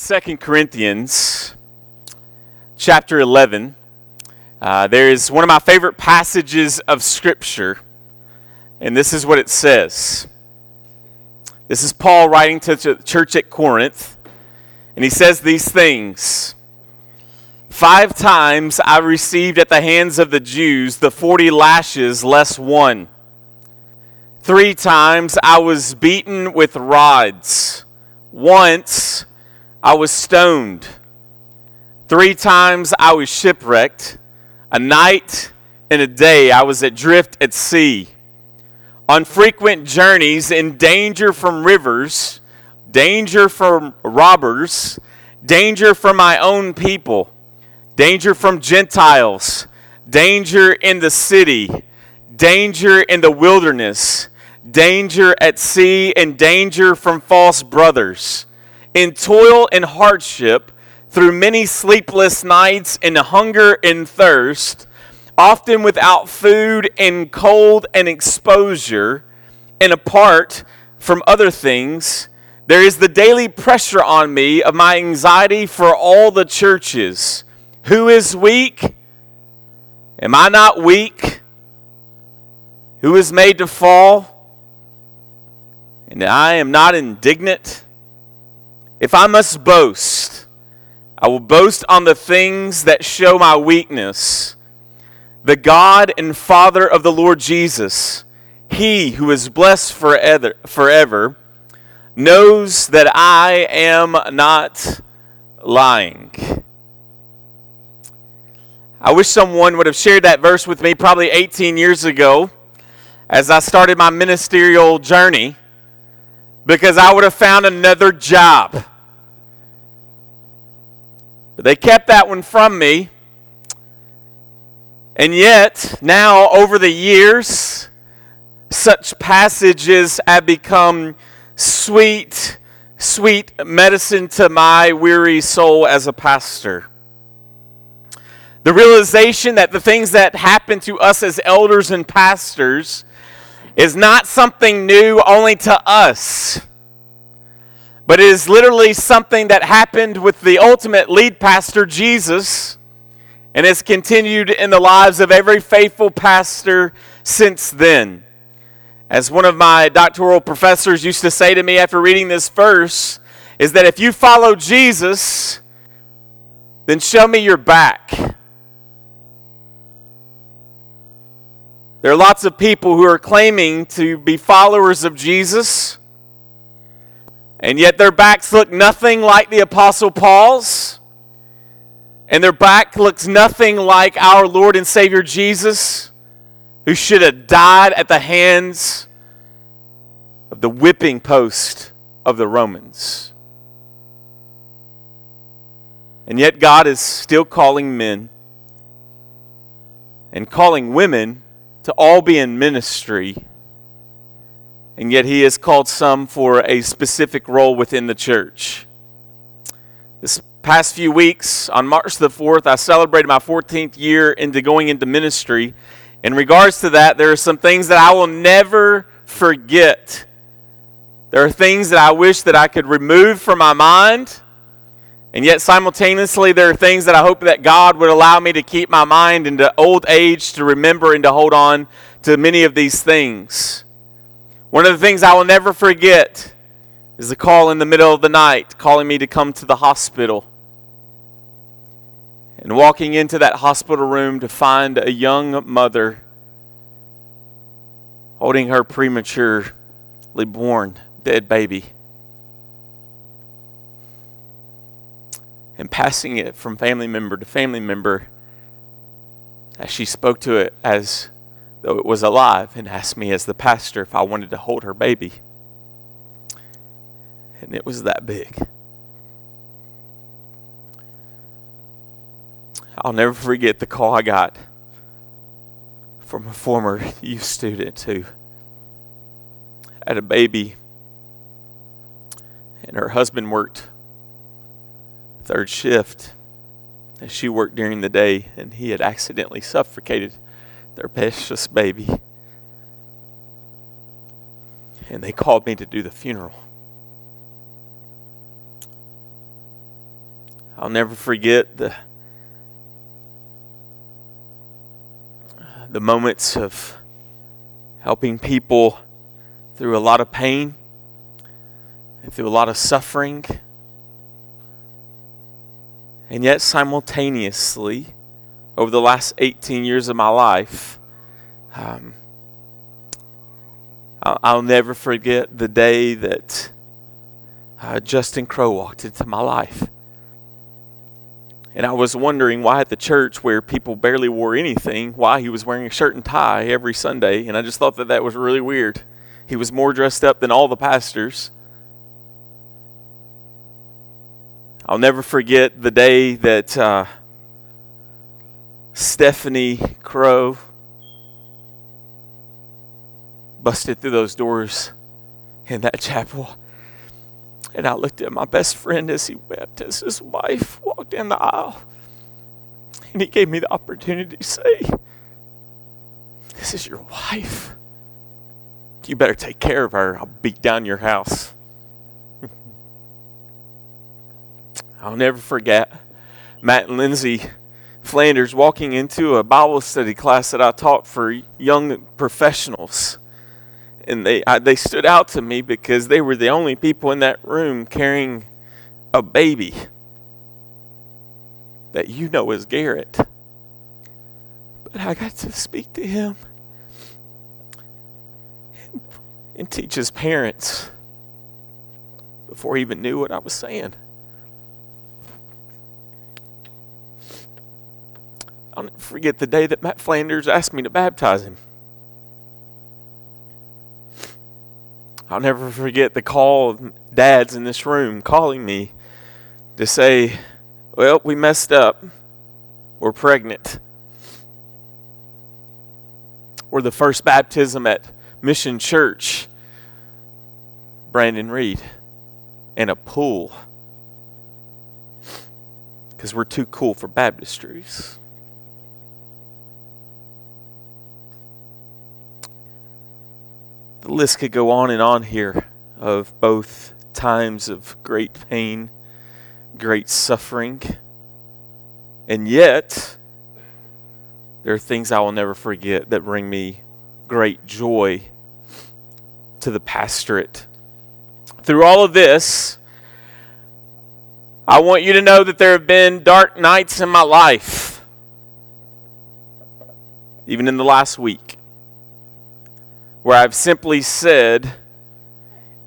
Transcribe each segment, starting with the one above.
Second Corinthians chapter 11, uh, there is one of my favorite passages of Scripture, and this is what it says. This is Paul writing to the church at Corinth, and he says these things Five times I received at the hands of the Jews the 40 lashes less one. Three times I was beaten with rods. Once I was stoned. Three times I was shipwrecked. A night and a day I was adrift at sea. On frequent journeys, in danger from rivers, danger from robbers, danger from my own people, danger from Gentiles, danger in the city, danger in the wilderness, danger at sea, and danger from false brothers in toil and hardship, through many sleepless nights, in hunger and thirst, often without food and cold and exposure, and apart from other things, there is the daily pressure on me of my anxiety for all the churches. Who is weak? Am I not weak? Who is made to fall? And I am not indignant? If I must boast, I will boast on the things that show my weakness. The God and Father of the Lord Jesus, He who is blessed forever, forever knows that I am not lying. I wish someone would have shared that verse with me probably 18 years ago as I started my ministerial journey because I would have found another job. But they kept that one from me. And yet, now over the years, such passages have become sweet, sweet medicine to my weary soul as a pastor. The realization that the things that happen to us as elders and pastors is not something new only to us, but it is literally something that happened with the ultimate lead pastor, Jesus, and has continued in the lives of every faithful pastor since then. As one of my doctoral professors used to say to me after reading this verse, is that if you follow Jesus, then show me your back. There are lots of people who are claiming to be followers of Jesus, and yet their backs look nothing like the Apostle Paul's, and their back looks nothing like our Lord and Savior Jesus, who should have died at the hands of the whipping post of the Romans. And yet, God is still calling men and calling women to all be in ministry, and yet He has called some for a specific role within the church. This past few weeks, on March the 4th, I celebrated my 14th year into going into ministry. In regards to that, there are some things that I will never forget. There are things that I wish that I could remove from my mind and yet, simultaneously, there are things that I hope that God would allow me to keep my mind into old age to remember and to hold on to many of these things. One of the things I will never forget is the call in the middle of the night calling me to come to the hospital. And walking into that hospital room to find a young mother holding her prematurely born dead baby. And passing it from family member to family member as she spoke to it as though it was alive and asked me as the pastor if I wanted to hold her baby. And it was that big. I'll never forget the call I got from a former youth student who had a baby and her husband worked third shift as she worked during the day, and he had accidentally suffocated their precious baby. And they called me to do the funeral. I'll never forget the the moments of helping people through a lot of pain and through a lot of suffering. And yet, simultaneously, over the last 18 years of my life, um, I'll, never forget the day that uh, Justin Crow walked into my life. And I was wondering why at the church where people barely wore anything, why he was wearing a shirt and tie every Sunday. And I just thought that that was really weird. He was more dressed up than all the pastors. I'll never forget the day that uh, Stephanie Crow busted through those doors in that chapel and I looked at my best friend as he wept as his wife walked down the aisle. And he gave me the opportunity to say, This is your wife. You better take care of her. I'll beat down your house. I'll never forget Matt and Lindsay Flanders walking into a Bible study class that I taught for young professionals and they I, they stood out to me because they were the only people in that room carrying a baby that you know is Garrett. But I got to speak to him and, and teach his parents before he even knew what I was saying. I'll never forget the day that Matt Flanders asked me to baptize him. I'll never forget the call of dads in this room calling me to say, Well, we messed up. We're pregnant. Or the first baptism at Mission Church, Brandon Reed, in a pool. Because we're too cool for baptistries. The list could go on and on here of both times of great pain, great suffering, and yet there are things I will never forget that bring me great joy to the pastorate. Through all of this, I want you to know that there have been dark nights in my life, even in the last week where I've simply said,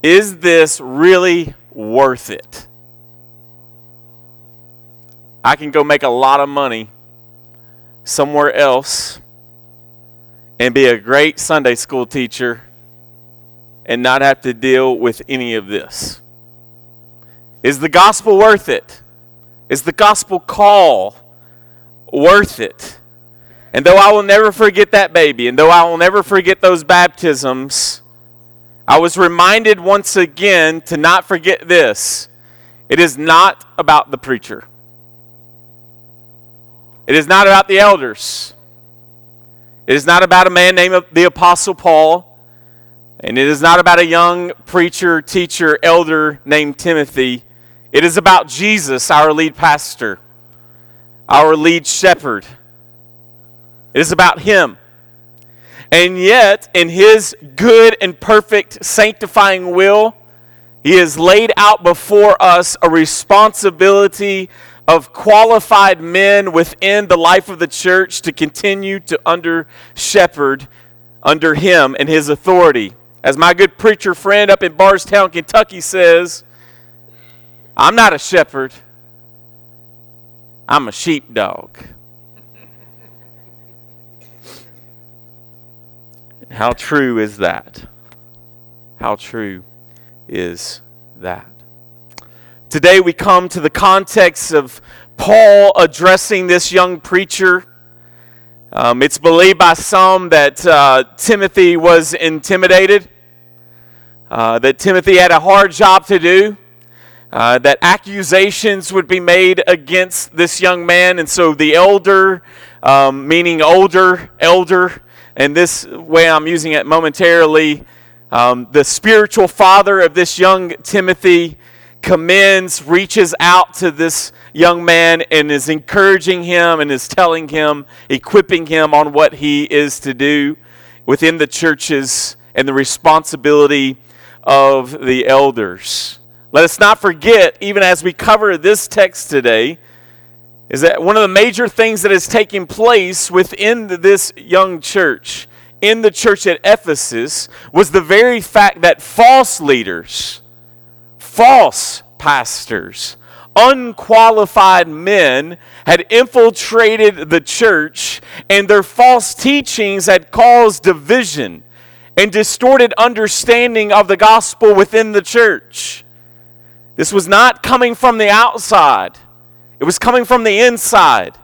Is this really worth it? I can go make a lot of money somewhere else and be a great Sunday school teacher and not have to deal with any of this. Is the gospel worth it? Is the gospel call worth it? And though I will never forget that baby, and though I will never forget those baptisms, I was reminded once again to not forget this. It is not about the preacher. It is not about the elders. It is not about a man named the Apostle Paul. And it is not about a young preacher, teacher, elder named Timothy. It is about Jesus, our lead pastor, our lead shepherd it is about Him. And yet, in His good and perfect sanctifying will, He has laid out before us a responsibility of qualified men within the life of the church to continue to under shepherd under Him and His authority. As my good preacher friend up in Bardstown, Kentucky says, I'm not a shepherd, I'm a sheepdog. How true is that? How true is that? Today we come to the context of Paul addressing this young preacher. Um, it's believed by some that uh, Timothy was intimidated, uh, that Timothy had a hard job to do, uh, that accusations would be made against this young man, and so the elder, um, meaning older, elder, and this way I'm using it momentarily, um, the spiritual father of this young Timothy commends, reaches out to this young man and is encouraging him and is telling him, equipping him on what he is to do within the churches and the responsibility of the elders. Let us not forget, even as we cover this text today, is that one of the major things that is taking place within this young church, in the church at Ephesus, was the very fact that false leaders, false pastors, unqualified men had infiltrated the church, and their false teachings had caused division and distorted understanding of the gospel within the church. This was not coming from the outside, it was coming from the inside.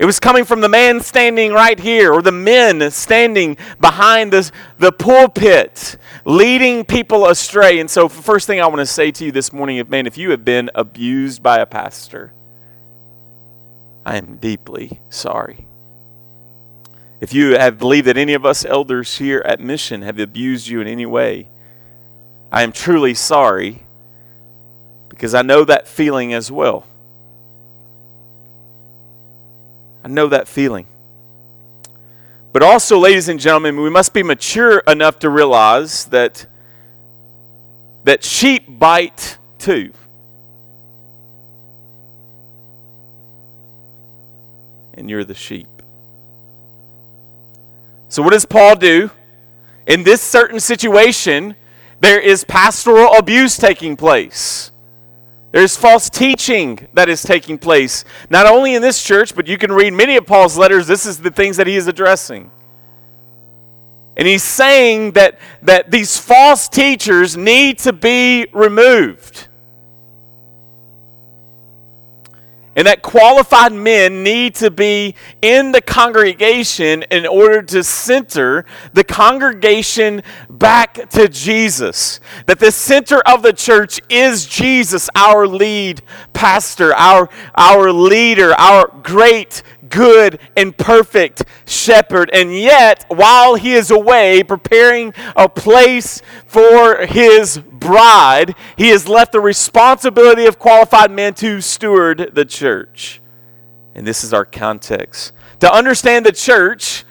It was coming from the man standing right here, or the men standing behind the, the pulpit, leading people astray. And so, first thing I want to say to you this morning, if man, if you have been abused by a pastor, I am deeply sorry. If you have believed that any of us elders here at Mission have abused you in any way, I am truly sorry because I know that feeling as well. I know that feeling. But also, ladies and gentlemen, we must be mature enough to realize that, that sheep bite too. And you're the sheep. So, what does Paul do? In this certain situation, there is pastoral abuse taking place. There's false teaching that is taking place, not only in this church, but you can read many of Paul's letters. This is the things that he is addressing. And he's saying that, that these false teachers need to be removed. And that qualified men need to be in the congregation in order to center the congregation back to Jesus. That the center of the church is Jesus, our lead pastor, our, our leader, our great good and perfect shepherd. And yet, while he is away preparing a place for his bride, he has left the responsibility of qualified men to steward the church. And this is our context. To understand the church,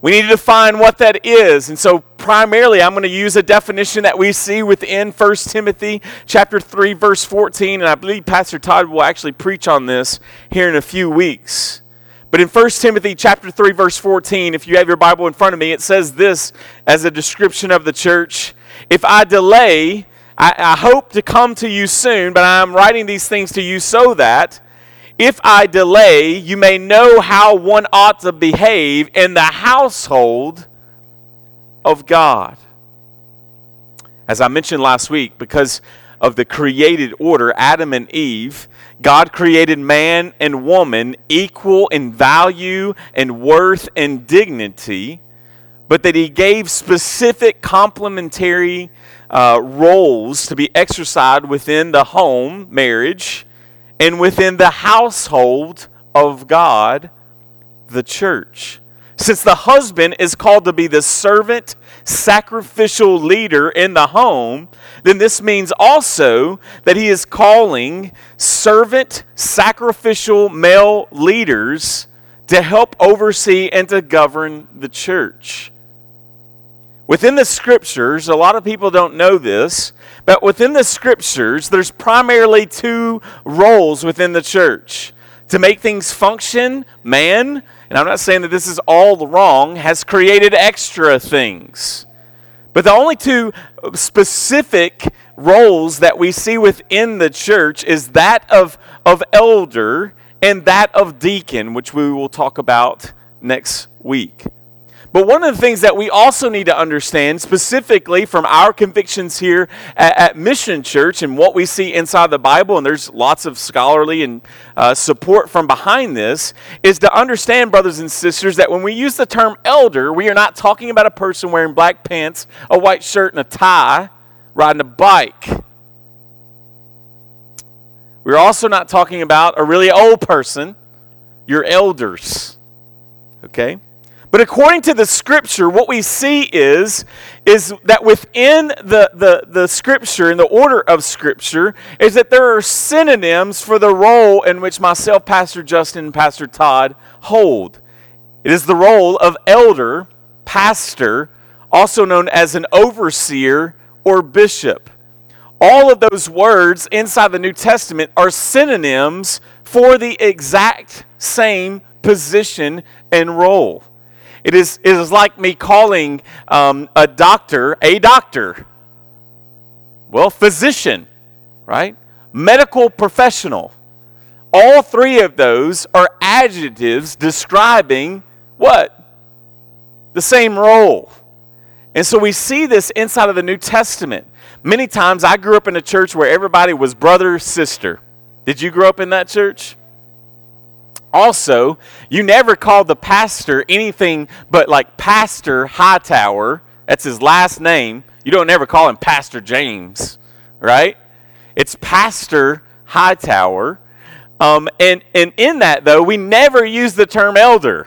we need to define what that is. And so primarily I'm going to use a definition that we see within 1 Timothy chapter 3 verse 14 and I believe Pastor Todd will actually preach on this here in a few weeks. But in 1 Timothy chapter 3 verse 14 if you have your Bible in front of me it says this as a description of the church, if I delay I, I hope to come to you soon, but I'm writing these things to you so that if I delay, you may know how one ought to behave in the household of God. As I mentioned last week, because of the created order, Adam and Eve, God created man and woman equal in value and worth and dignity, but that He gave specific complementary uh, roles to be exercised within the home, marriage, and within the household of God, the church. Since the husband is called to be the servant, sacrificial leader in the home, then this means also that he is calling servant, sacrificial male leaders to help oversee and to govern the church. Within the scriptures, a lot of people don't know this, but within the scriptures, there's primarily two roles within the church. To make things function, man, and I'm not saying that this is all wrong, has created extra things. But the only two specific roles that we see within the church is that of, of elder and that of deacon, which we will talk about next week. But one of the things that we also need to understand, specifically from our convictions here at, at Mission Church and what we see inside the Bible, and there's lots of scholarly and uh, support from behind this, is to understand, brothers and sisters, that when we use the term elder, we are not talking about a person wearing black pants, a white shirt, and a tie, riding a bike. We're also not talking about a really old person, your elders. Okay? But according to the scripture, what we see is, is that within the, the, the scripture, in the order of scripture, is that there are synonyms for the role in which myself, Pastor Justin, and Pastor Todd hold. It is the role of elder, pastor, also known as an overseer or bishop. All of those words inside the New Testament are synonyms for the exact same position and role. It is, it is like me calling um, a doctor a doctor. Well, physician, right? Medical professional. All three of those are adjectives describing what? The same role. And so we see this inside of the New Testament. Many times I grew up in a church where everybody was brother, sister. Did you grow up in that church? Also, you never called the pastor anything but like Pastor Hightower. That's his last name. You don't ever call him Pastor James, right? It's Pastor Hightower. Um, and, and in that, though, we never use the term elder.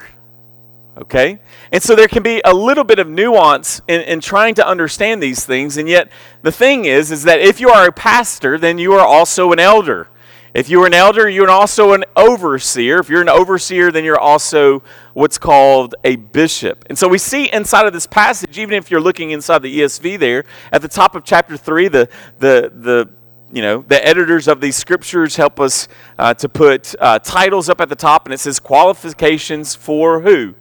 Okay? And so there can be a little bit of nuance in, in trying to understand these things. And yet, the thing is, is that if you are a pastor, then you are also an elder. If you're an elder, you're also an overseer. If you're an overseer, then you're also what's called a bishop. And so we see inside of this passage, even if you're looking inside the ESV there, at the top of chapter 3, the, the, the you know, the editors of these scriptures help us uh, to put uh, titles up at the top, and it says qualifications for who?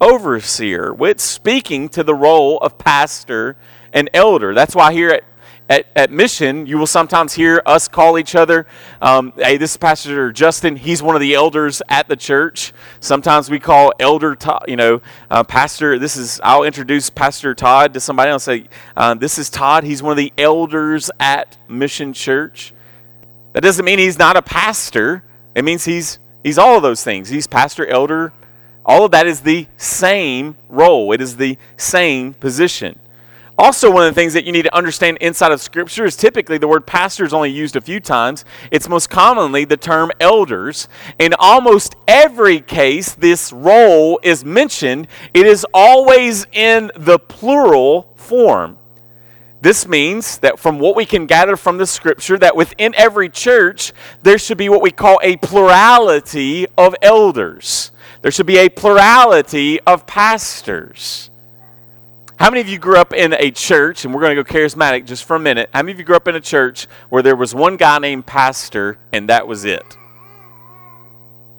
Overseer. which speaking to the role of pastor and elder. That's why here at at, at Mission, you will sometimes hear us call each other, um, hey, this is Pastor Justin. He's one of the elders at the church. Sometimes we call Elder, Todd, you know, uh, Pastor, this is, I'll introduce Pastor Todd to somebody else. Say, uh, this is Todd. He's one of the elders at Mission Church. That doesn't mean he's not a pastor. It means he's, he's all of those things. He's pastor, elder. All of that is the same role. It is the same position. Also, one of the things that you need to understand inside of Scripture is typically the word pastor is only used a few times. It's most commonly the term elders. In almost every case, this role is mentioned, it is always in the plural form. This means that from what we can gather from the scripture, that within every church, there should be what we call a plurality of elders. There should be a plurality of pastors. How many of you grew up in a church, and we're going to go charismatic just for a minute? How many of you grew up in a church where there was one guy named Pastor, and that was it?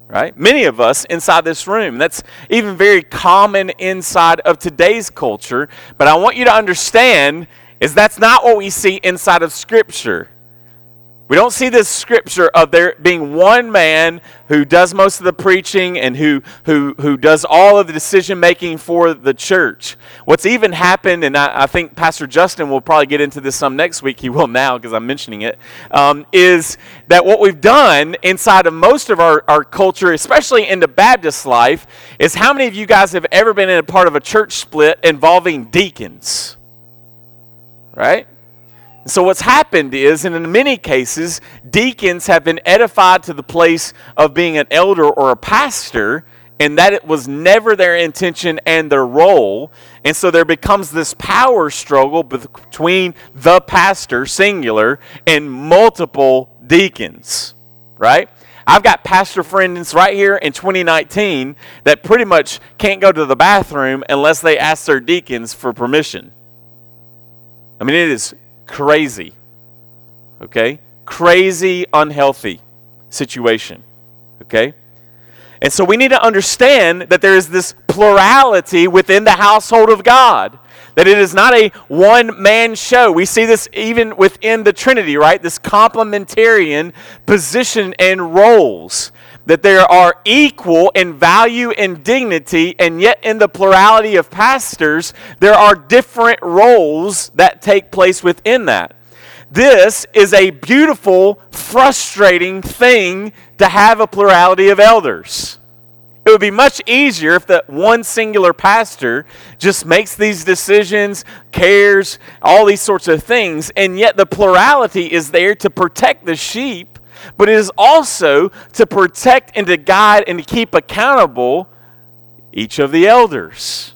Right? Many of us inside this room. That's even very common inside of today's culture. But I want you to understand is that's not what we see inside of Scripture. We don't see this scripture of there being one man who does most of the preaching and who, who, who does all of the decision making for the church. What's even happened, and I, I, think Pastor Justin will probably get into this some next week, he will now because I'm mentioning it, um, is that what we've done inside of most of our, our culture, especially in the Baptist life, is how many of you guys have ever been in a part of a church split involving deacons? Right? So, what's happened is, and in many cases, deacons have been edified to the place of being an elder or a pastor, and that it was never their intention and their role. And so there becomes this power struggle between the pastor, singular, and multiple deacons, right? I've got pastor friends right here in 2019 that pretty much can't go to the bathroom unless they ask their deacons for permission. I mean, it is crazy. Okay? Crazy, unhealthy situation. Okay? And so we need to understand that there is this plurality within the household of God. That it is not a one man show. We see this even within the Trinity, right? This complementarian position and roles. That there are equal in value and dignity, and yet in the plurality of pastors, there are different roles that take place within that. This is a beautiful, frustrating thing to have a plurality of elders. It would be much easier if the one singular pastor just makes these decisions, cares, all these sorts of things, and yet the plurality is there to protect the sheep, but it is also to protect and to guide and to keep accountable Each of the elders,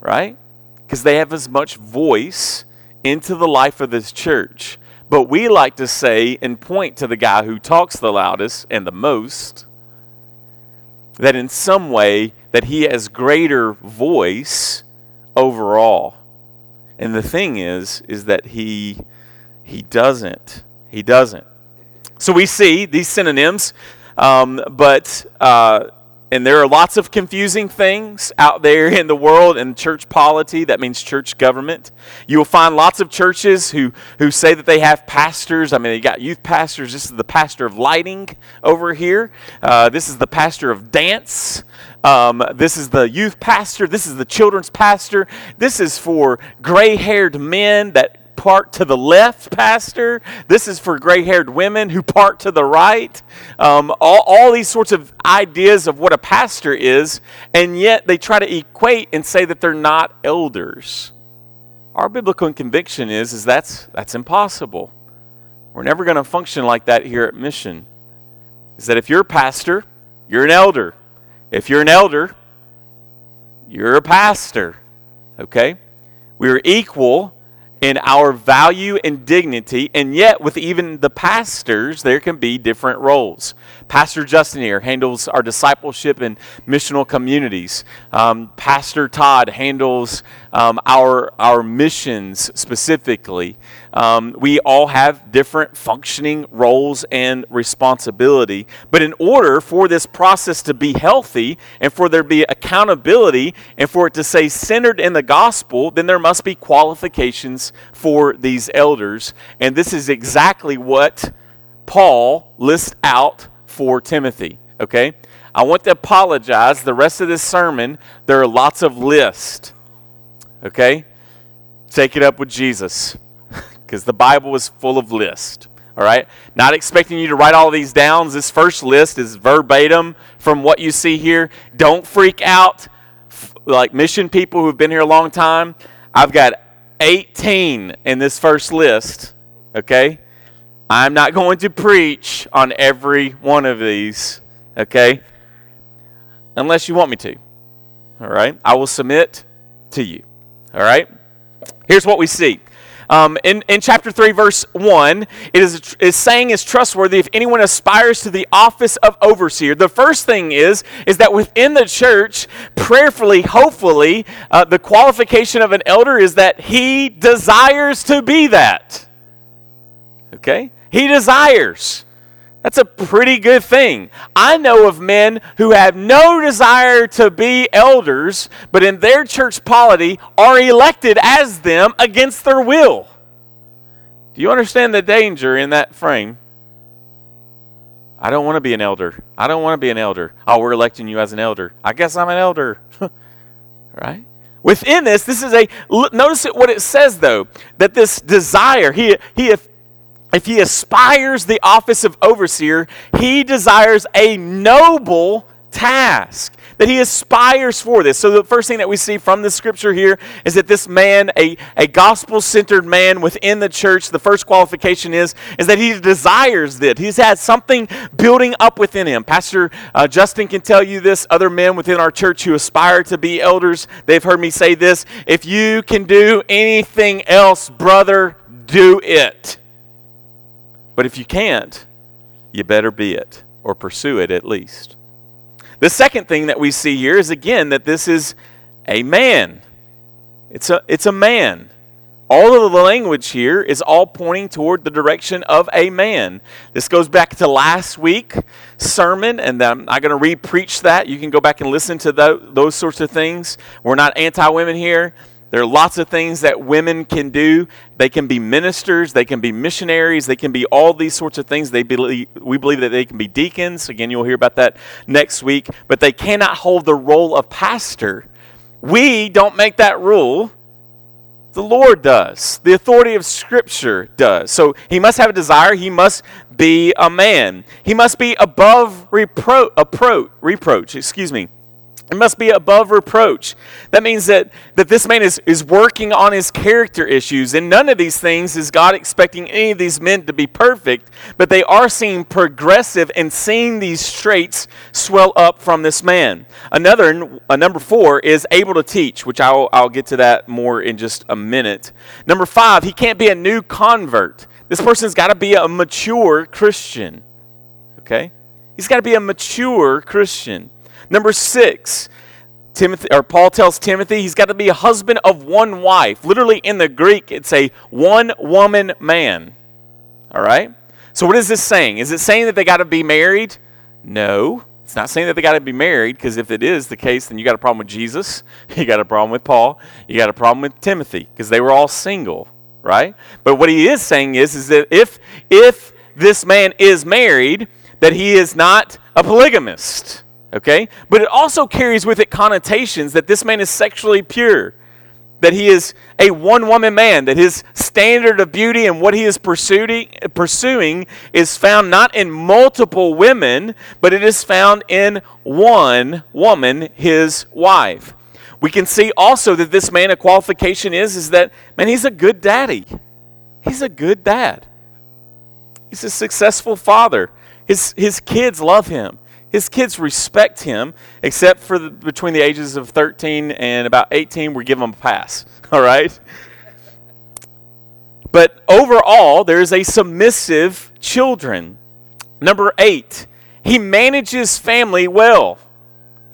right? Because they have as much voice into the life of this church. But we like to say and point to the guy who talks the loudest and the most that in some way that he has greater voice overall. And the thing is is that he he doesn't. He doesn't. So we see these synonyms, um, but uh, and there are lots of confusing things out there in the world in church polity. That means church government. You will find lots of churches who, who say that they have pastors. I mean, they got youth pastors. This is the pastor of lighting over here. Uh, this is the pastor of dance. Um, this is the youth pastor. This is the children's pastor. This is for gray haired men that park to the left, Pastor. This is for gray haired women who park to the right. Um, all, all these sorts of ideas of what a pastor is, and yet they try to equate and say that they're not elders. Our biblical conviction is, is that's, that's impossible. We're never going to function like that here at Mission. Is that if you're a pastor, you're an elder. If you're an elder, you're a pastor. Okay? We are equal in our value and dignity, and yet with even the pastors, there can be different roles. Pastor Justin here handles our discipleship and missional communities. Um, Pastor Todd handles um, our, our missions specifically. Um, we all have different functioning roles and responsibility. But in order for this process to be healthy and for there to be accountability and for it to say centered in the gospel, then there must be qualifications for these elders. And this is exactly what Paul lists out for Timothy. Okay? I want to apologize. The rest of this sermon, there are lots of lists. Okay? Take it up with Jesus because the Bible is full of lists. All right? Not expecting you to write all these down. This first list is verbatim from what you see here. Don't freak out like mission people who've been here a long time. I've got 18 in this first list. Okay? I'm not going to preach on every one of these. Okay? Unless you want me to. All right? I will submit to you. All right? Here's what we see. Um, in, in chapter 3, verse 1, it is, is saying is trustworthy if anyone aspires to the office of overseer. The first thing is, is that within the church, prayerfully, hopefully, uh, the qualification of an elder is that he desires to be that. Okay? He desires. That's a pretty good thing. I know of men who have no desire to be elders, but in their church polity are elected as them against their will. Do you understand the danger in that frame? I don't want to be an elder. I don't want to be an elder. Oh, we're electing you as an elder. I guess I'm an elder. right? Within this, this is a notice what it says though that this desire he he if he aspires the office of overseer, he desires a noble task that he aspires for this. So the first thing that we see from the scripture here is that this man, a, a gospel-centered man within the church, the first qualification is, is that he desires that. He's had something building up within him. Pastor uh, Justin can tell you this, other men within our church who aspire to be elders, they've heard me say this, if you can do anything else, brother, do it. But if you can't, you better be it or pursue it at least. The second thing that we see here is again that this is a man. It's a, it's a man. All of the language here is all pointing toward the direction of a man. This goes back to last week sermon, and I'm not going to re-preach that. You can go back and listen to those sorts of things. We're not anti-women here. There are lots of things that women can do. They can be ministers, they can be missionaries, they can be all these sorts of things. They believe, we believe that they can be deacons. Again, you'll hear about that next week. But they cannot hold the role of pastor. We don't make that rule. The Lord does. The authority of Scripture does. So he must have a desire. He must be a man. He must be above repro- reproach. Excuse me. It must be above reproach. That means that, that this man is, is working on his character issues. And none of these things is God expecting any of these men to be perfect, but they are seeing progressive and seeing these traits swell up from this man. Another, a number four, is able to teach, which I'll, I'll get to that more in just a minute. Number five, he can't be a new convert. This person's got to be a mature Christian. Okay? He's got to be a mature Christian. Number six, Timothy or Paul tells Timothy he's got to be a husband of one wife. Literally in the Greek, it's a one woman man. All right? So what is this saying? Is it saying that they got to be married? No. It's not saying that they got to be married because if it is the case, then you got a problem with Jesus, you got a problem with Paul, you got a problem with Timothy because they were all single, right? But what he is saying is, is that if if this man is married, that he is not a polygamist. Okay? But it also carries with it connotations that this man is sexually pure, that he is a one woman man, that his standard of beauty and what he is pursuing, is found not in multiple women, but it is found in one woman, his wife. We can see also that this man, a qualification is, is that, man, he's a good daddy. He's a good dad. He's a successful father. His, his kids love him. His kids respect him, except for the, between the ages of 13 and about 18, we give them a pass. All right? But overall, there is a submissive children. Number eight, he manages family well.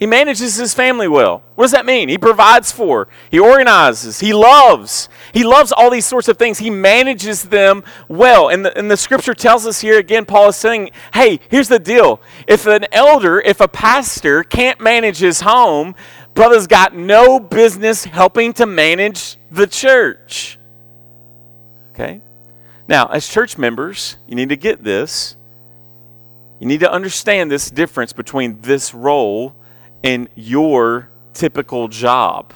He manages his family well. What does that mean? He provides for, he organizes, he loves. He loves all these sorts of things. He manages them well. And the, and the scripture tells us here again, Paul is saying, hey, here's the deal. If an elder, if a pastor can't manage his home, brother's got no business helping to manage the church. Okay? Now, as church members, you need to get this. You need to understand this difference between this role in your typical job.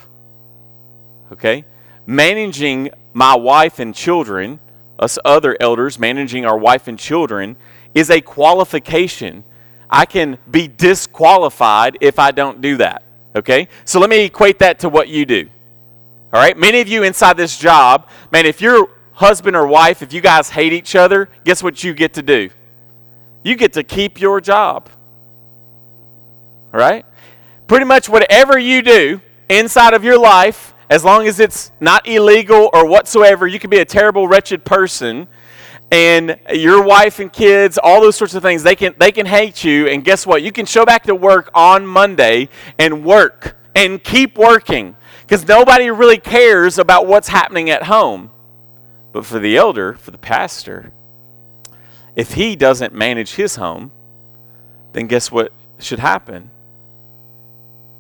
Okay? Managing my wife and children, us other elders managing our wife and children, is a qualification. I can be disqualified if I don't do that. Okay? So let me equate that to what you do. All right? Many of you inside this job, man, if your husband or wife, if you guys hate each other, guess what you get to do? You get to keep your job. All right? Pretty much whatever you do inside of your life, as long as it's not illegal or whatsoever, you can be a terrible, wretched person. And your wife and kids, all those sorts of things, they can, they can hate you. And guess what? You can show back to work on Monday and work and keep working because nobody really cares about what's happening at home. But for the elder, for the pastor, if he doesn't manage his home, then guess what should happen?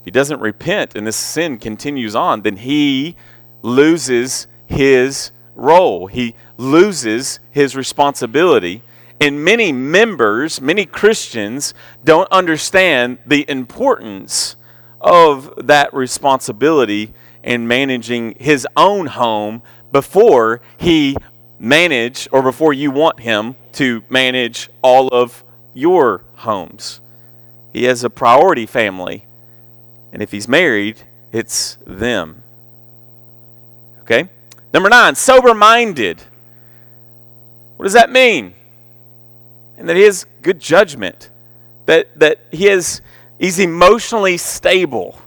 He doesn't repent and this sin continues on, then he loses his role. He loses his responsibility. And many members, many Christians, don't understand the importance of that responsibility in managing his own home before he manage or before you want him to manage all of your homes. He has a priority family and if he's married, it's them. Okay? Number nine, sober minded. What does that mean? And that he has good judgment. That, that he is, he's emotionally stable.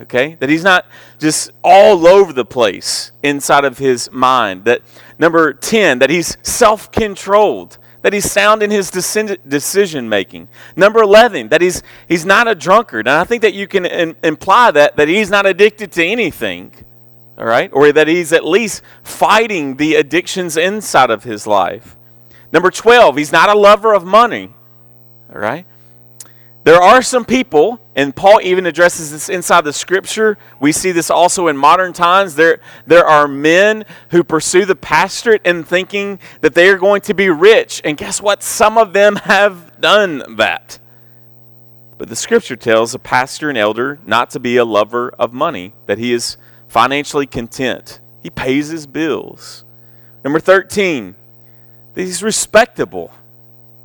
Okay? That he's not just all over the place inside of his mind. That number 10, that he's self controlled that he's sound in his decision making. Number 11, that he's, he's not a drunkard. And I think that you can in, imply that, that he's not addicted to anything, all right? Or that he's at least fighting the addictions inside of his life. Number 12, he's not a lover of money, all right? There are some people, and Paul even addresses this inside the scripture. We see this also in modern times. There, there are men who pursue the pastorate and thinking that they are going to be rich. And guess what? Some of them have done that. But the scripture tells a pastor and elder not to be a lover of money, that he is financially content. He pays his bills. Number 13, that he's respectable.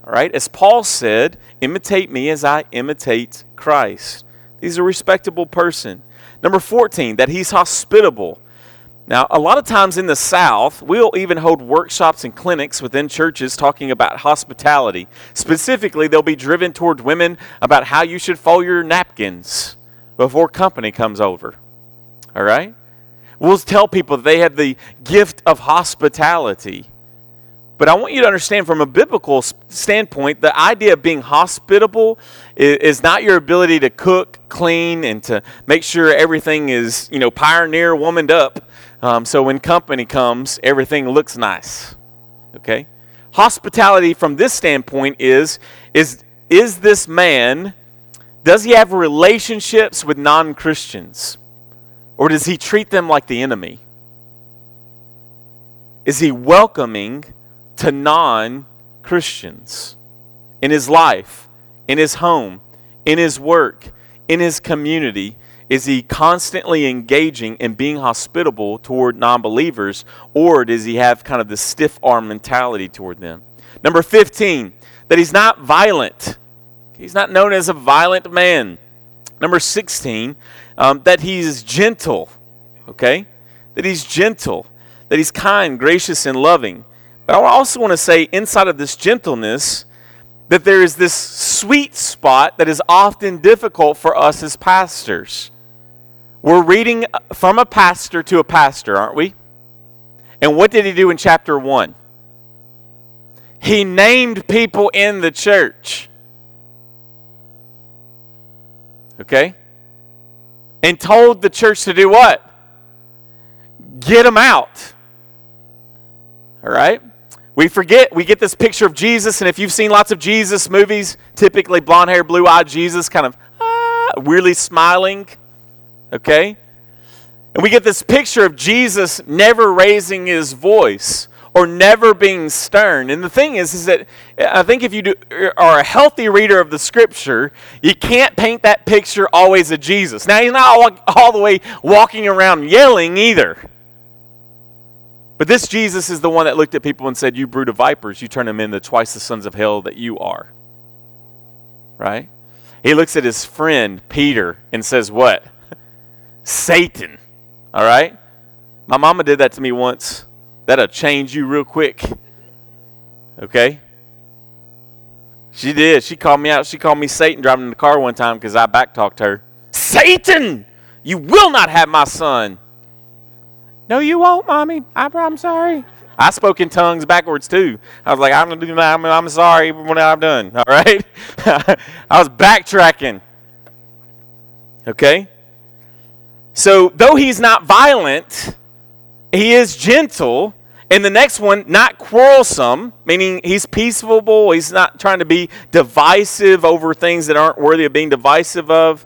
All right, as Paul said, imitate me as I imitate Christ. He's a respectable person. Number 14, that he's hospitable. Now, a lot of times in the South, we'll even hold workshops and clinics within churches talking about hospitality. Specifically, they'll be driven toward women about how you should fold your napkins before company comes over. All right? We'll tell people they have the gift of hospitality. But I want you to understand from a biblical standpoint, the idea of being hospitable is, not your ability to cook, clean, and to make sure everything is, you know, pioneer womaned up. Um, so when company comes, everything looks nice. Okay? Hospitality from this standpoint is, is, is this man, does he have relationships with non Christians? Or does he treat them like the enemy? Is he welcoming to non Christians in his life, in his home, in his work, in his community? Is he constantly engaging and being hospitable toward non believers, or does he have kind of the stiff arm mentality toward them? Number 15, that he's not violent. He's not known as a violent man. Number 16, um, that he's gentle. Okay? That he's gentle. That he's kind, gracious, and loving. But I also want to say, inside of this gentleness, that there is this sweet spot that is often difficult for us as pastors. We're reading from a pastor to a pastor, aren't we? And what did he do in chapter 1? He named people in the church. Okay? And told the church to do what? Get them out. All right? We forget, we get this picture of Jesus, and if you've seen lots of Jesus movies, typically blonde hair, blue eyed Jesus, kind of ah, weirdly smiling. Okay? And we get this picture of Jesus never raising his voice or never being stern. And the thing is, is that I think if you do, are a healthy reader of the scripture, you can't paint that picture always of Jesus. Now, he's not all, all the way walking around yelling either. But this Jesus is the one that looked at people and said, You brood of vipers, you turn them into twice the sons of hell that you are. Right? He looks at his friend, Peter, and says, What? Satan. All right? My mama did that to me once. That'll change you real quick. Okay? She did. She called me out. She called me Satan driving in the car one time because I backtalked her. Satan! You will not have my son. No, you won't, mommy. I, I'm sorry. I spoke in tongues backwards too. I was like, I'm. I'm, I'm sorry when I'm done. All right. I was backtracking. Okay. So though he's not violent, he is gentle. And the next one, not quarrelsome, meaning he's peaceable. He's not trying to be divisive over things that aren't worthy of being divisive of.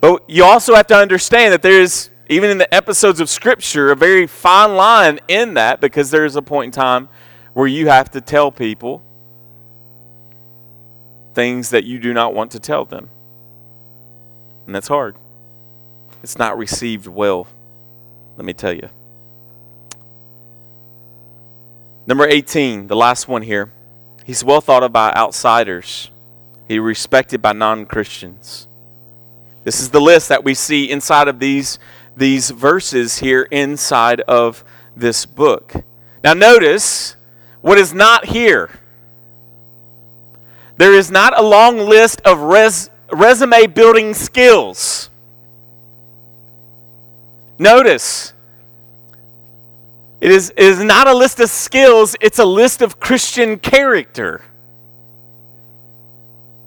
But you also have to understand that there's even in the episodes of Scripture, a very fine line in that because there's a point in time where you have to tell people things that you do not want to tell them. And that's hard. It's not received well, let me tell you. Number 18, the last one here. He's well thought of by outsiders. He respected by non-Christians. This is the list that we see inside of these these verses here inside of this book. Now, notice what is not here. There is not a long list of res- resume building skills. Notice, it is, it is not a list of skills, it's a list of Christian character.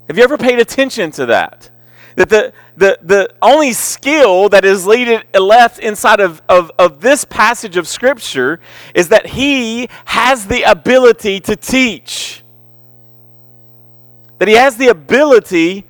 Have you ever paid attention to that? that the, the, the only skill that is left inside of, of, of this passage of Scripture is that he has the ability to teach. That he has the ability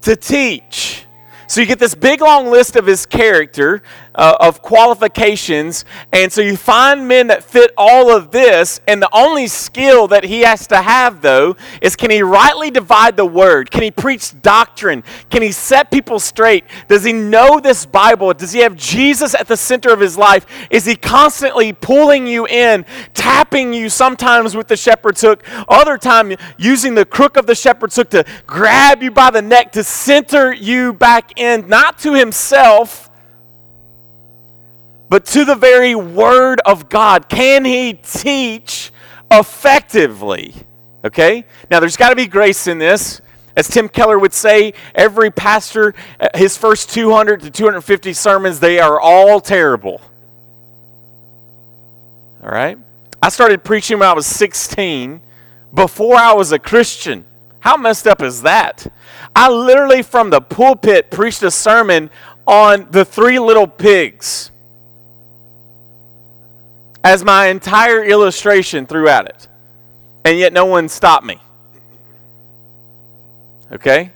to teach. So you get this big long list of his character, uh, of qualifications. And so you find men that fit all of this. And the only skill that he has to have, though, is can he rightly divide the word? Can he preach doctrine? Can he set people straight? Does he know this Bible? Does he have Jesus at the center of his life? Is he constantly pulling you in, tapping you sometimes with the shepherd's hook, other time using the crook of the shepherd's hook to grab you by the neck to center you back in, not to himself but to the very Word of God. Can he teach effectively? Okay? Now, there's got to be grace in this. As Tim Keller would say, every pastor, uh, his first 200 to 250 sermons, they are all terrible. All right? I started preaching when I was 16, before I was a Christian. How messed up is that? I literally, from the pulpit, preached a sermon on the three little pigs as my entire illustration throughout it. And yet no one stopped me. Okay?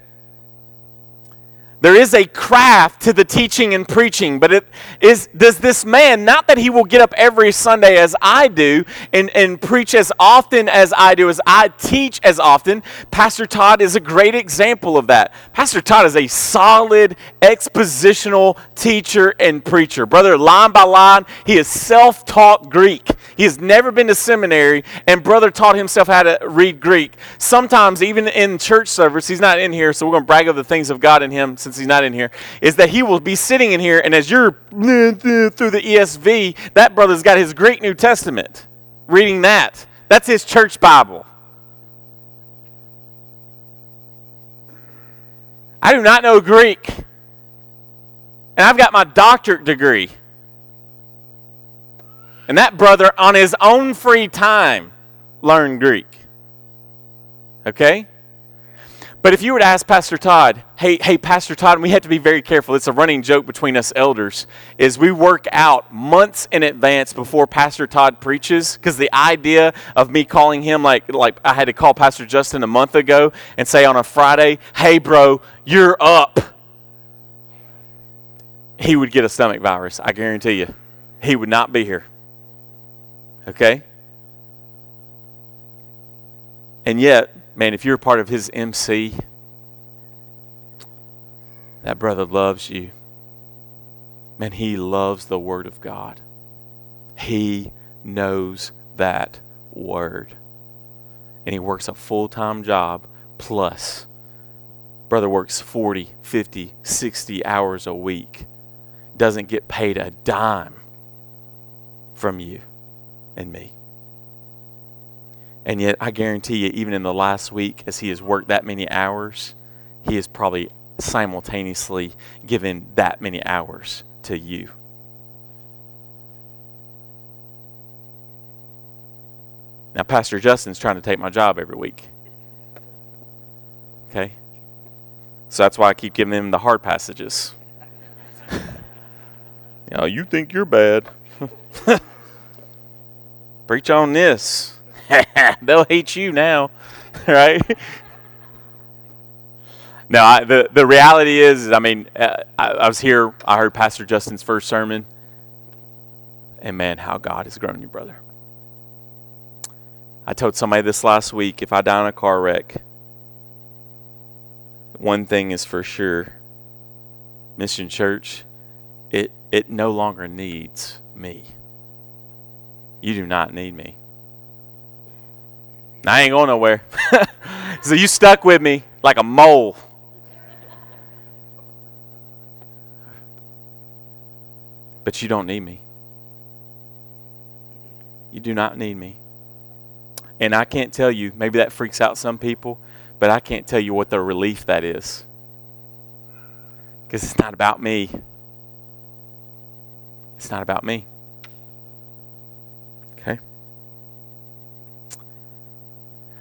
There is a craft to the teaching and preaching, but it is does this man, not that he will get up every Sunday as I do and, and preach as often as I do, as I teach as often. Pastor Todd is a great example of that. Pastor Todd is a solid expositional teacher and preacher. Brother, line by line, he is self-taught Greek. He has never been to seminary, and brother taught himself how to read Greek. Sometimes, even in church service, he's not in here, so we're going to brag of the things of God in him since he's not in here, is that he will be sitting in here, and as you're through the ESV, that brother's got his Greek New Testament, reading that. That's his church Bible. I do not know Greek. And I've got my doctorate degree. And that brother, on his own free time, learned Greek. Okay? But if you were to ask Pastor Todd, hey, hey, Pastor Todd, and we have to be very careful. It's a running joke between us elders, is we work out months in advance before Pastor Todd preaches, because the idea of me calling him like like I had to call Pastor Justin a month ago and say on a Friday, hey bro, you're up. He would get a stomach virus, I guarantee you. He would not be here. Okay? And yet, man, if you're part of his MC, that brother loves you. Man, he loves the Word of God. He knows that Word. And he works a full time job plus. Brother works 40, 50, 60 hours a week. Doesn't get paid a dime from you and me. And yet, I guarantee you, even in the last week, as he has worked that many hours, he has probably simultaneously given that many hours to you. Now, Pastor Justin's trying to take my job every week. Okay? So that's why I keep giving him the hard passages. you know, you think you're bad. Preach on this. They'll hate you now, right? no, I, the the reality is, I mean, uh, I, I, was here. I heard Pastor Justin's first sermon, and man, how God has grown you, brother. I told somebody this last week: if I die in a car wreck, one thing is for sure: Mission Church, it it no longer needs me. You do not need me. I ain't going nowhere. so you stuck with me like a mole. But you don't need me. You do not need me. And I can't tell you, maybe that freaks out some people, but I can't tell you what the relief that is. Because it's not about me. It's not about me.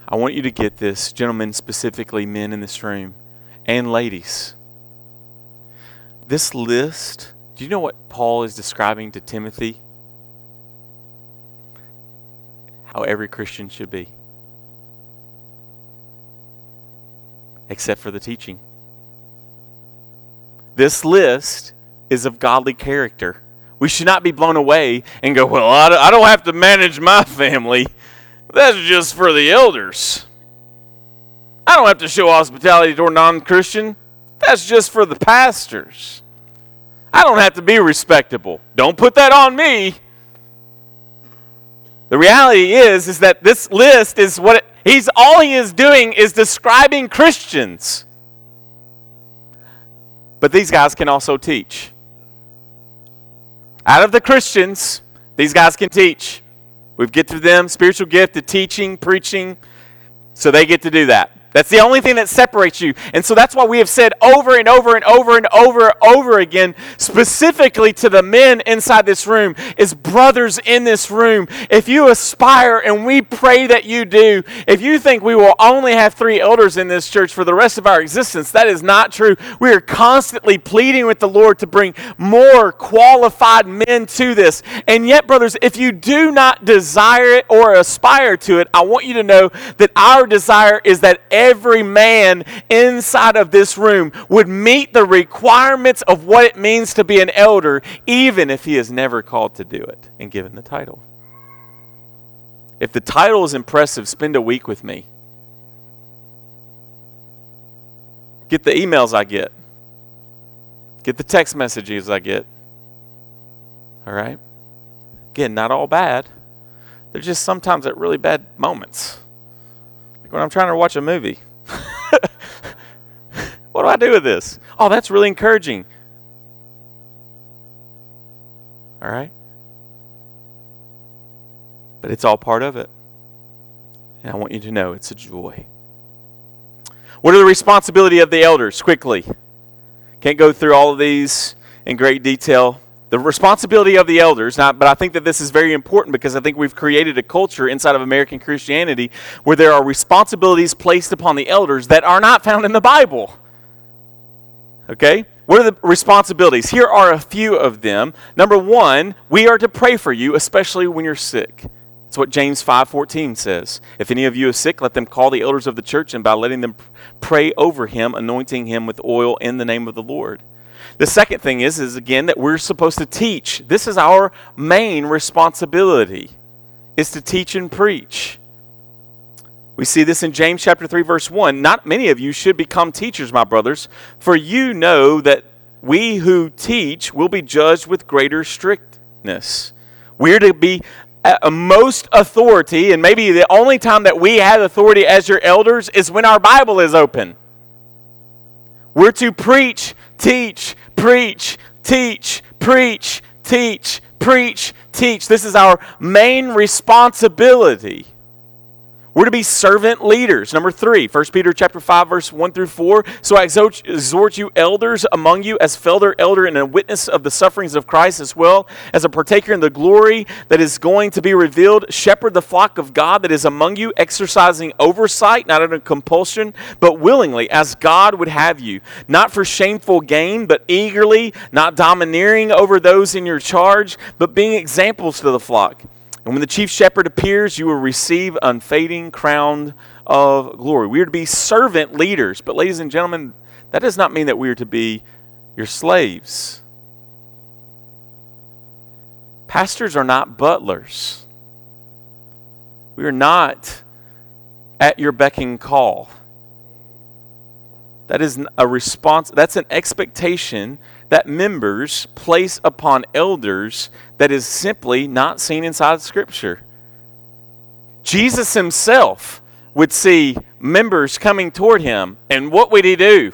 I want you to get this, gentlemen, specifically men in this room, and ladies. This list, do you know what Paul is describing to Timothy? How every Christian should be, except for the teaching. This list is of godly character. We should not be blown away and go, Well, I don't have to manage my family. That's just for the elders. I don't have to show hospitality to a non Christian. That's just for the pastors. I don't have to be respectable. Don't put that on me. The reality is is that this list is what it, he's all he is doing is describing Christians. But these guys can also teach. Out of the Christians, these guys can teach. We've gifted them spiritual gift of teaching, preaching, so they get to do that. That's the only thing that separates you. And so that's why we have said over and over and over and over and over again, specifically to the men inside this room, is brothers in this room. If you aspire, and we pray that you do, if you think we will only have three elders in this church for the rest of our existence, that is not true. We are constantly pleading with the Lord to bring more qualified men to this. And yet, brothers, if you do not desire it or aspire to it, I want you to know that our desire is that every man inside of this room would meet the requirements of what it means to be an elder, even if he is never called to do it and given the title. If the title is impressive, spend a week with me. Get the emails I get. Get the text messages I get. All right? Again, not all bad. They're just sometimes at really bad moments. When I'm trying to watch a movie. what do I do with this? Oh, that's really encouraging. All right? But it's all part of it. And I want you to know it's a joy. What are the responsibility of the elders? Quickly. Can't go through all of these in great detail the responsibility of the elders, not, but I think that this is very important because I think we've created a culture inside of American Christianity where there are responsibilities placed upon the elders that are not found in the Bible. Okay? What are the responsibilities? Here are a few of them. Number one, we are to pray for you, especially when you're sick. That's what James 5:14 says. If any of you is sick, let them call the elders of the church, and by letting them pray over him, anointing him with oil in the name of the Lord. The second thing is, is again that we're supposed to teach. This is our main responsibility, is to teach and preach. We see this in James chapter 3 verse 1. Not many of you should become teachers, my brothers, for you know that we who teach will be judged with greater strictness. We're to be most authority, and maybe the only time that we have authority as your elders is when our Bible is open. We're to preach, teach, preach, teach, preach, teach, preach, teach. This is our main responsibility. We're to be servant leaders. Number three, 1 Peter chapter 5, verse 1 through 4. So I exhort you, elders among you, as fellow elder, and a witness of the sufferings of Christ, as well as a partaker in the glory that is going to be revealed. Shepherd the flock of God that is among you, exercising oversight, not under compulsion, but willingly, as God would have you. Not for shameful gain, but eagerly, not domineering over those in your charge, but being examples to the flock. And when the chief shepherd appears, you will receive unfading crown of glory. We are to be servant leaders. But, ladies and gentlemen, that does not mean that we are to be your slaves. Pastors are not butlers. We are not at your beck and call. That is a response, that's an expectation that members place upon elders that is simply not seen inside Scripture. Jesus himself would see members coming toward him, and what would he do?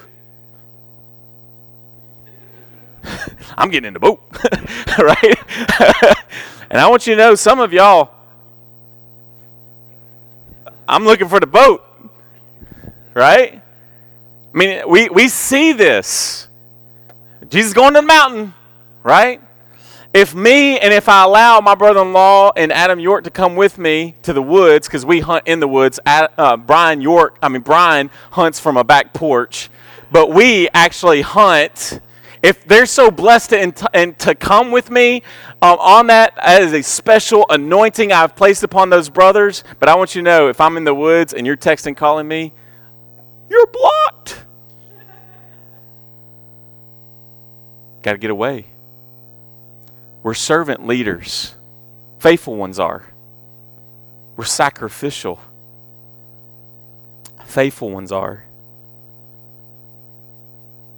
I'm getting in the boat, right? and I want you to know some of y'all, I'm looking for the boat, right? I mean, we, we see this. Jesus going to the mountain, right? If me and if I allow my brother in law and Adam York to come with me to the woods, because we hunt in the woods, uh, Brian York, I mean, Brian hunts from a back porch, but we actually hunt. If they're so blessed to, and to come with me um, on that, that is a special anointing I've placed upon those brothers. But I want you to know if I'm in the woods and you're texting, calling me, Got to get away. We're servant leaders. Faithful ones are. We're sacrificial. Faithful ones are.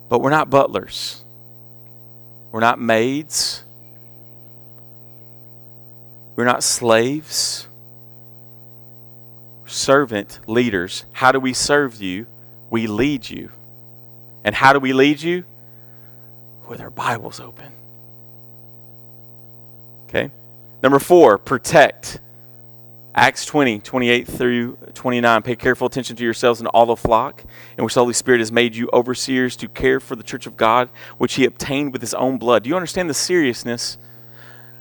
But we're not butlers. We're not maids. We're not slaves. Servant leaders. How do we serve you? We lead you. And how do we lead you? With our Bibles open. Okay? Number four, protect. Acts 20, 28 through 29. Pay careful attention to yourselves and all the flock, in which the Holy Spirit has made you overseers to care for the church of God, which he obtained with his own blood. Do you understand the seriousness?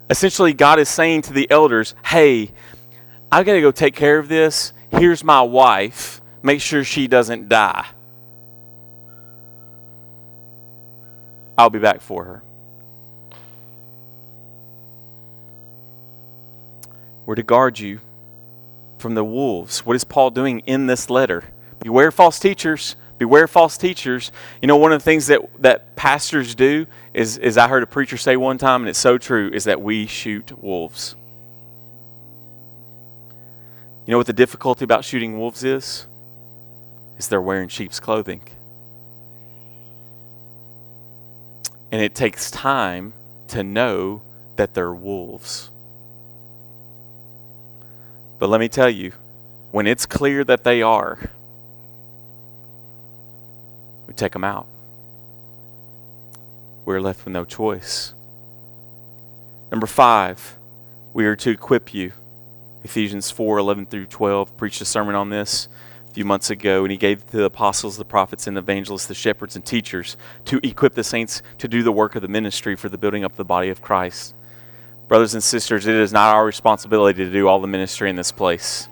Essentially, God is saying to the elders, hey, I got to go take care of this. Here's my wife. Make sure she doesn't die. I'll be back for her. We're to guard you from the wolves. What is Paul doing in this letter? Beware false teachers. Beware false teachers. You know, one of the things that, that pastors do is, is I heard a preacher say one time, and it's so true, is that we shoot wolves. You know what the difficulty about shooting wolves is? Is they're wearing sheep's clothing. And it takes time to know that they're wolves. But let me tell you, when it's clear that they are, we take them out. We're left with no choice. Number five, we are to equip you. Ephesians 4 11 through 12 preached a sermon on this few months ago, and he gave to the apostles, the prophets, and the evangelists, the shepherds, and teachers to equip the saints to do the work of the ministry for the building up of the body of Christ Brothers and sisters, it is not our responsibility to do all the ministry in this place.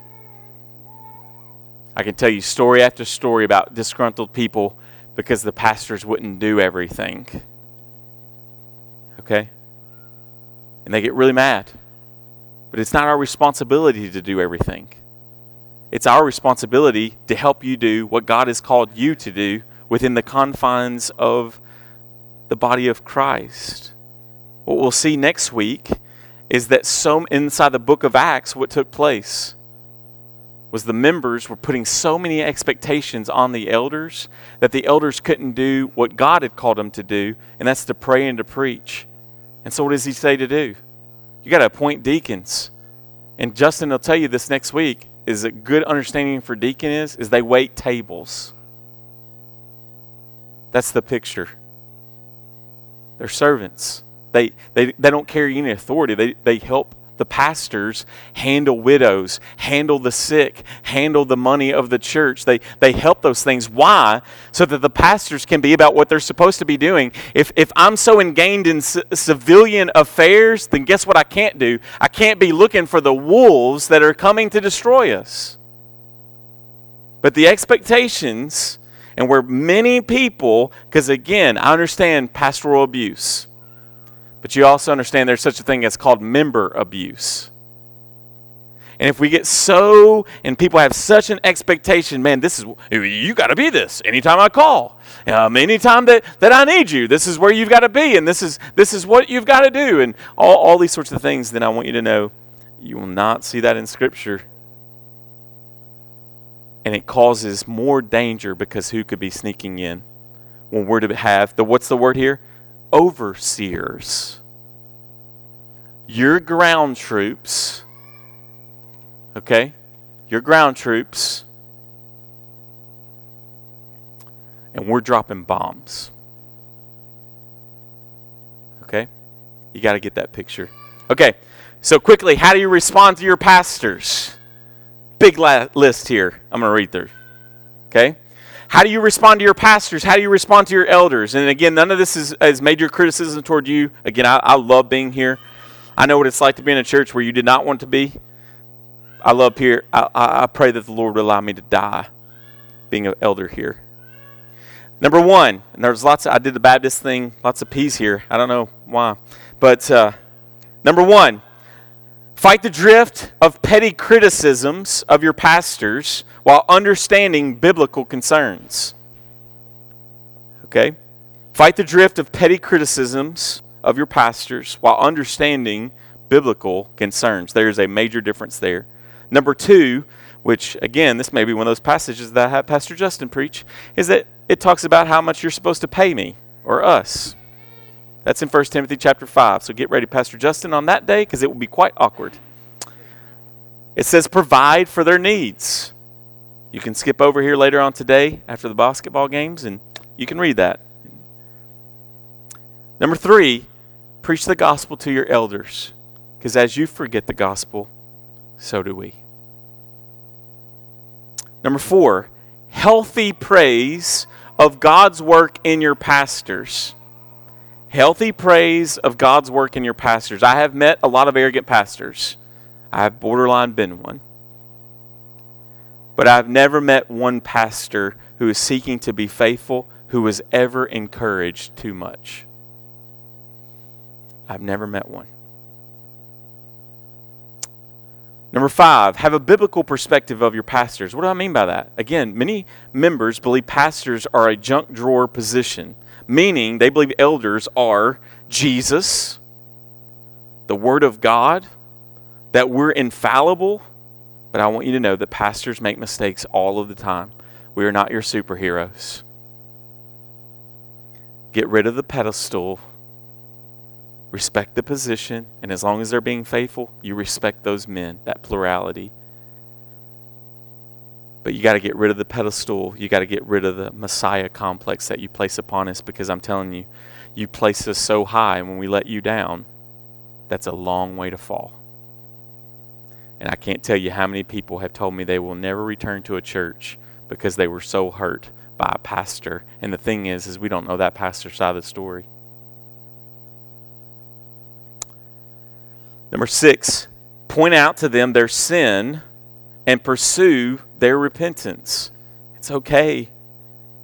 I can tell you story after story about disgruntled people because the pastors wouldn't do everything. Okay? And they get really mad. But it's not our responsibility to do everything. It's our responsibility to help you do what God has called you to do within the confines of the body of Christ. What we'll see next week is that so inside the book of Acts, what took place was the members were putting so many expectations on the elders that the elders couldn't do what God had called them to do, and that's to pray and to preach. And so, what does he say to do? You got to appoint deacons. And Justin will tell you this next week is a good understanding for deacon is is they wait tables. That's the picture. They're servants. They, they, they don't carry any authority. They, they help the pastors handle widows, handle the sick, handle the money of the church. They, they help those things. Why? So that the pastors can be about what they're supposed to be doing. If, if I'm so ingrained in c- civilian affairs, then guess what I can't do? I can't be looking for the wolves that are coming to destroy us. But the expectations, and where many people, because again, I understand pastoral abuse. But you also understand there's such a thing as called member abuse. And if we get so, and people have such an expectation, man, this is, you got to be this anytime I call. Um, anytime that, that I need you, this is where you've got to be, and this is, this is what you've got to do, and all, all these sorts of things, then I want you to know you will not see that in Scripture. And it causes more danger because who could be sneaking in? When we're to have the, what's the word here? Overseers. Your ground troops, okay? Your ground troops, and we're dropping bombs. Okay? You got to get that picture. Okay, so quickly, how do you respond to your pastors? Big la- list here. I'm going to read through. Okay? How do you respond to your pastors? How do you respond to your elders? And again, none of this is, is major criticism toward you. Again, I, I love being here. I know what it's like to be in a church where you did not want to be. I love here. I, I, I pray that the Lord will allow me to die being an elder here. Number one, and there's lots. Of, I did the Baptist thing. Lots of peas here. I don't know why, but uh, number one, fight the drift of petty criticisms of your pastors while understanding biblical concerns. Okay? Fight the drift of petty criticisms of your pastors while understanding biblical concerns. There's a major difference there. Number two, which again, this may be one of those passages that I had Pastor Justin preach, is that it talks about how much you're supposed to pay me or us. That's in 1 Timothy chapter 5. So get ready, Pastor Justin, on that day because it will be quite awkward. It says provide for their needs. You can skip over here later on today after the basketball games and you can read that. Number three, preach the gospel to your elders because as you forget the gospel, so do we. Number four, healthy praise of God's work in your pastors. Healthy praise of God's work in your pastors. I have met a lot of arrogant pastors. I have borderline been one. But I've never met one pastor who is seeking to be faithful who was ever encouraged too much. I've never met one. Number five, have a biblical perspective of your pastors. What do I mean by that? Again, many members believe pastors are a junk drawer position, meaning they believe elders are Jesus, the Word of God, that we're infallible. But I want you to know that pastors make mistakes all of the time. We are not your superheroes. Get rid of the pedestal respect the position, and as long as they're being faithful, you respect those men, that plurality. But you got to get rid of the pedestal. You got to get rid of the Messiah complex that you place upon us because I'm telling you, you place us so high, and when we let you down, that's a long way to fall. And I can't tell you how many people have told me they will never return to a church because they were so hurt by a pastor. And the thing is, is we don't know that pastor's side of the story. Number six, point out to them their sin and pursue their repentance. It's okay.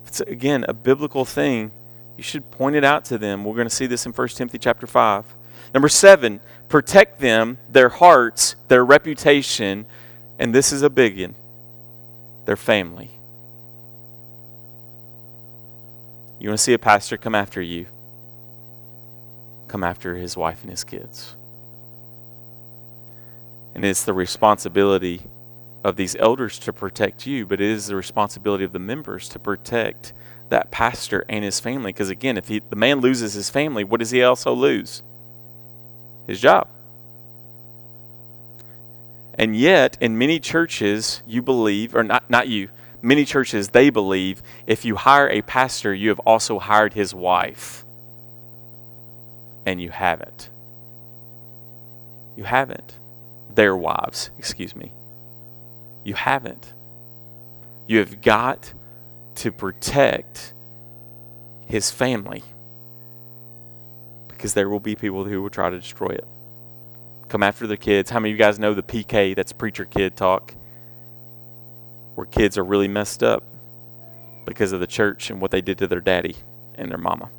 It's again a biblical thing. You should point it out to them. We're going to see this in 1 Timothy chapter 5. Number 7, protect them, their hearts, their reputation, and this is a big one, their family. You want to see a pastor come after you? Come after his wife and his kids. And it's the responsibility of these elders to protect you, but it is the responsibility of the members to protect that pastor and his family. Because again, if he, the man loses his family, what does he also lose? His job. And yet, in many churches, you believe, or not, not you, many churches, they believe if you hire a pastor, you have also hired his wife. And you haven't. You haven't their wives, excuse me. You haven't. You have got to protect his family because there will be people who will try to destroy it. Come after the kids. How many of you guys know the PK? That's preacher kid talk, where kids are really messed up because of the church and what they did to their daddy and their mama.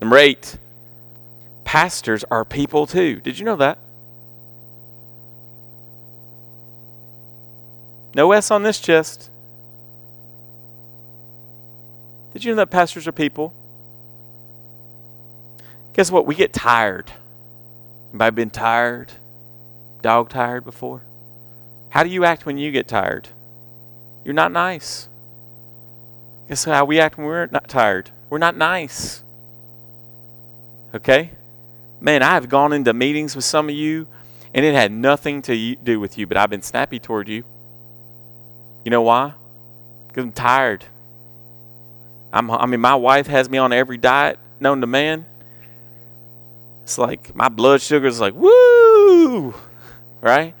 Number eight, pastors are people too. Did you know that? No S on this chest. Did you know that pastors are people? Guess what? We get tired. Anybody been tired? Dog tired before? How do you act when you get tired? You're not nice. Guess how we act when we're not tired? We're not nice. Okay? Man, I have gone into meetings with some of you, and it had nothing to do with you, but I've been snappy toward you. You know why? Because I'm tired. I'm, I mean, my wife has me on every diet known to man. It's like my blood sugar is like, woo! Right?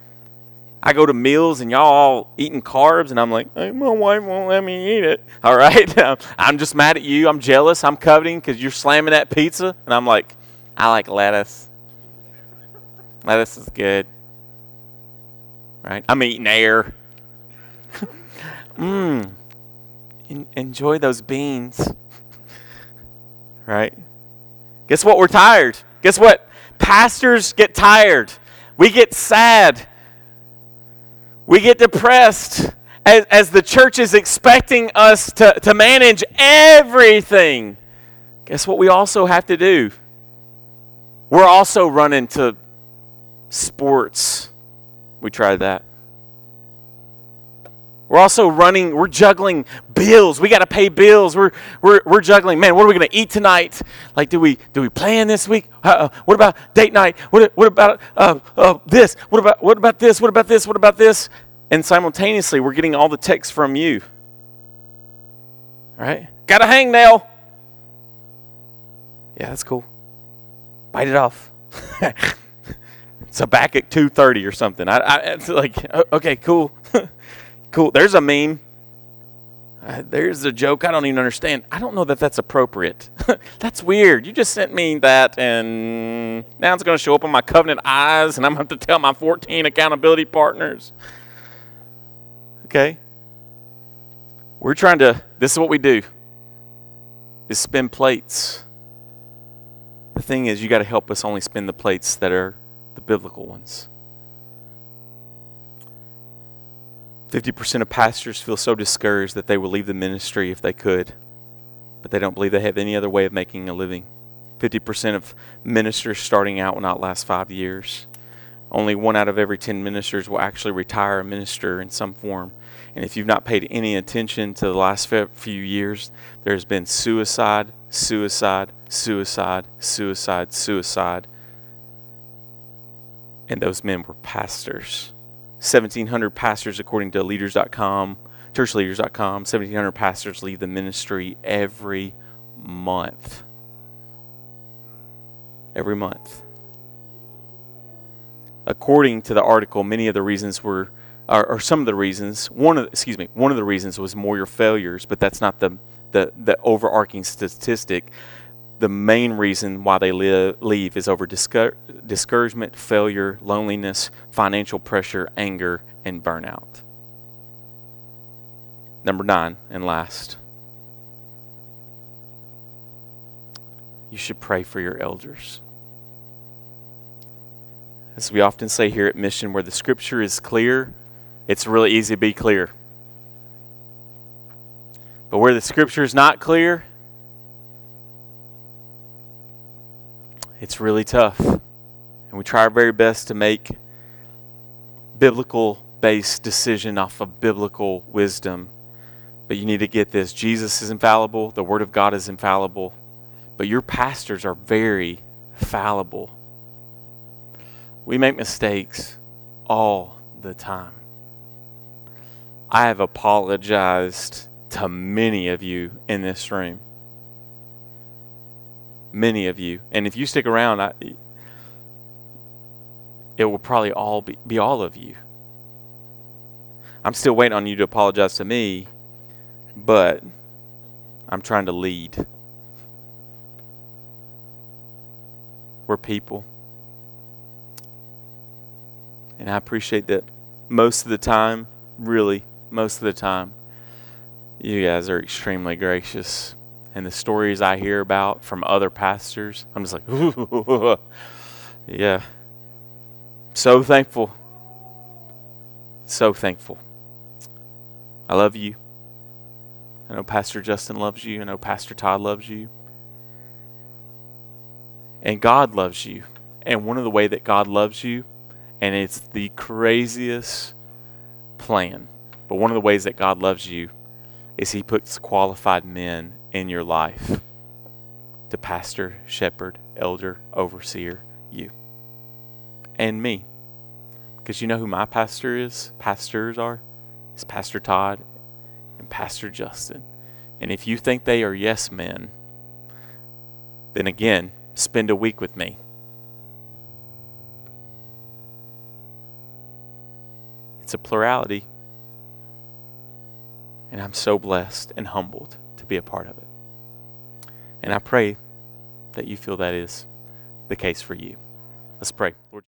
I go to meals and y'all all eating carbs, and I'm like, hey, my wife won't let me eat it. All right? I'm just mad at you. I'm jealous. I'm coveting because you're slamming that pizza. And I'm like, I like lettuce. Lettuce is good. Right? I'm eating air. Mmm, enjoy those beans. right? Guess what? We're tired. Guess what? Pastors get tired. We get sad. We get depressed as, as the church is expecting us to, to manage everything. Guess what we also have to do? We're also running to sports. We tried that. We're also running, we're juggling bills. We got to pay bills. We're, we're, we're juggling, man, what are we going to eat tonight? Like, do we, do we plan this week? Uh, what about date night? What, what about uh, uh, this? What about, what about this? What about this? What about this? And simultaneously, we're getting all the texts from you. All right? Got a hangnail. Yeah, that's cool. Bite it off. so back at 2.30 or something. I, I, it's like, okay, cool. Cool. There's a meme. Uh, there's a joke I don't even understand. I don't know that that's appropriate. that's weird. You just sent me that, and now it's going to show up on my covenant eyes, and I'm going to have to tell my 14 accountability partners. Okay? We're trying to, this is what we do, is spin plates. The thing is, you got to help us only spin the plates that are the biblical ones. 50% of pastors feel so discouraged that they will leave the ministry if they could, but they don't believe they have any other way of making a living. 50% of ministers starting out will not last five years. Only one out of every 10 ministers will actually retire a minister in some form. And if you've not paid any attention to the last few years, there's been suicide, suicide, suicide, suicide, suicide. And those men were pastors. 1,700 pastors, according to leaders.com, churchleaders.com, 1,700 pastors leave the ministry every month. Every month. According to the article, many of the reasons were, or, or some of the reasons, one of, excuse me, one of the reasons was more your failures, but that's not the, the, the overarching statistic the main reason why they live, leave is over discouragement, failure, loneliness, financial pressure, anger, and burnout. Number nine, and last, you should pray for your elders. As we often say here at Mission, where the scripture is clear, it's really easy to be clear. But where the scripture is not clear, it's really tough. And we try our very best to make biblical based decision off of biblical wisdom. But you need to get this Jesus is infallible, the Word of God is infallible, but your pastors are very fallible. We make mistakes all the time. I have apologized to many of you in this room many of you. And if you stick around, I, it will probably all be, be all of you. I'm still waiting on you to apologize to me, but I'm trying to lead. We're people. And I appreciate that most of the time, really, most of the time, you guys are extremely gracious and the stories I hear about from other pastors, I'm just like, yeah. So thankful. So thankful. I love you. I know Pastor Justin loves you. I know Pastor Todd loves you. And God loves you. And one of the way that God loves you, and it's the craziest plan, but one of the ways that God loves you is He puts qualified men in your life to pastor, shepherd, elder, overseer, you. And me. Because you know who my pastor is? Pastors are? It's Pastor Todd and Pastor Justin. And if you think they are yes men, then again, spend a week with me. It's a plurality. And I'm so blessed and humbled be a part of it. And I pray that you feel that is the case for you. Let's pray. Lord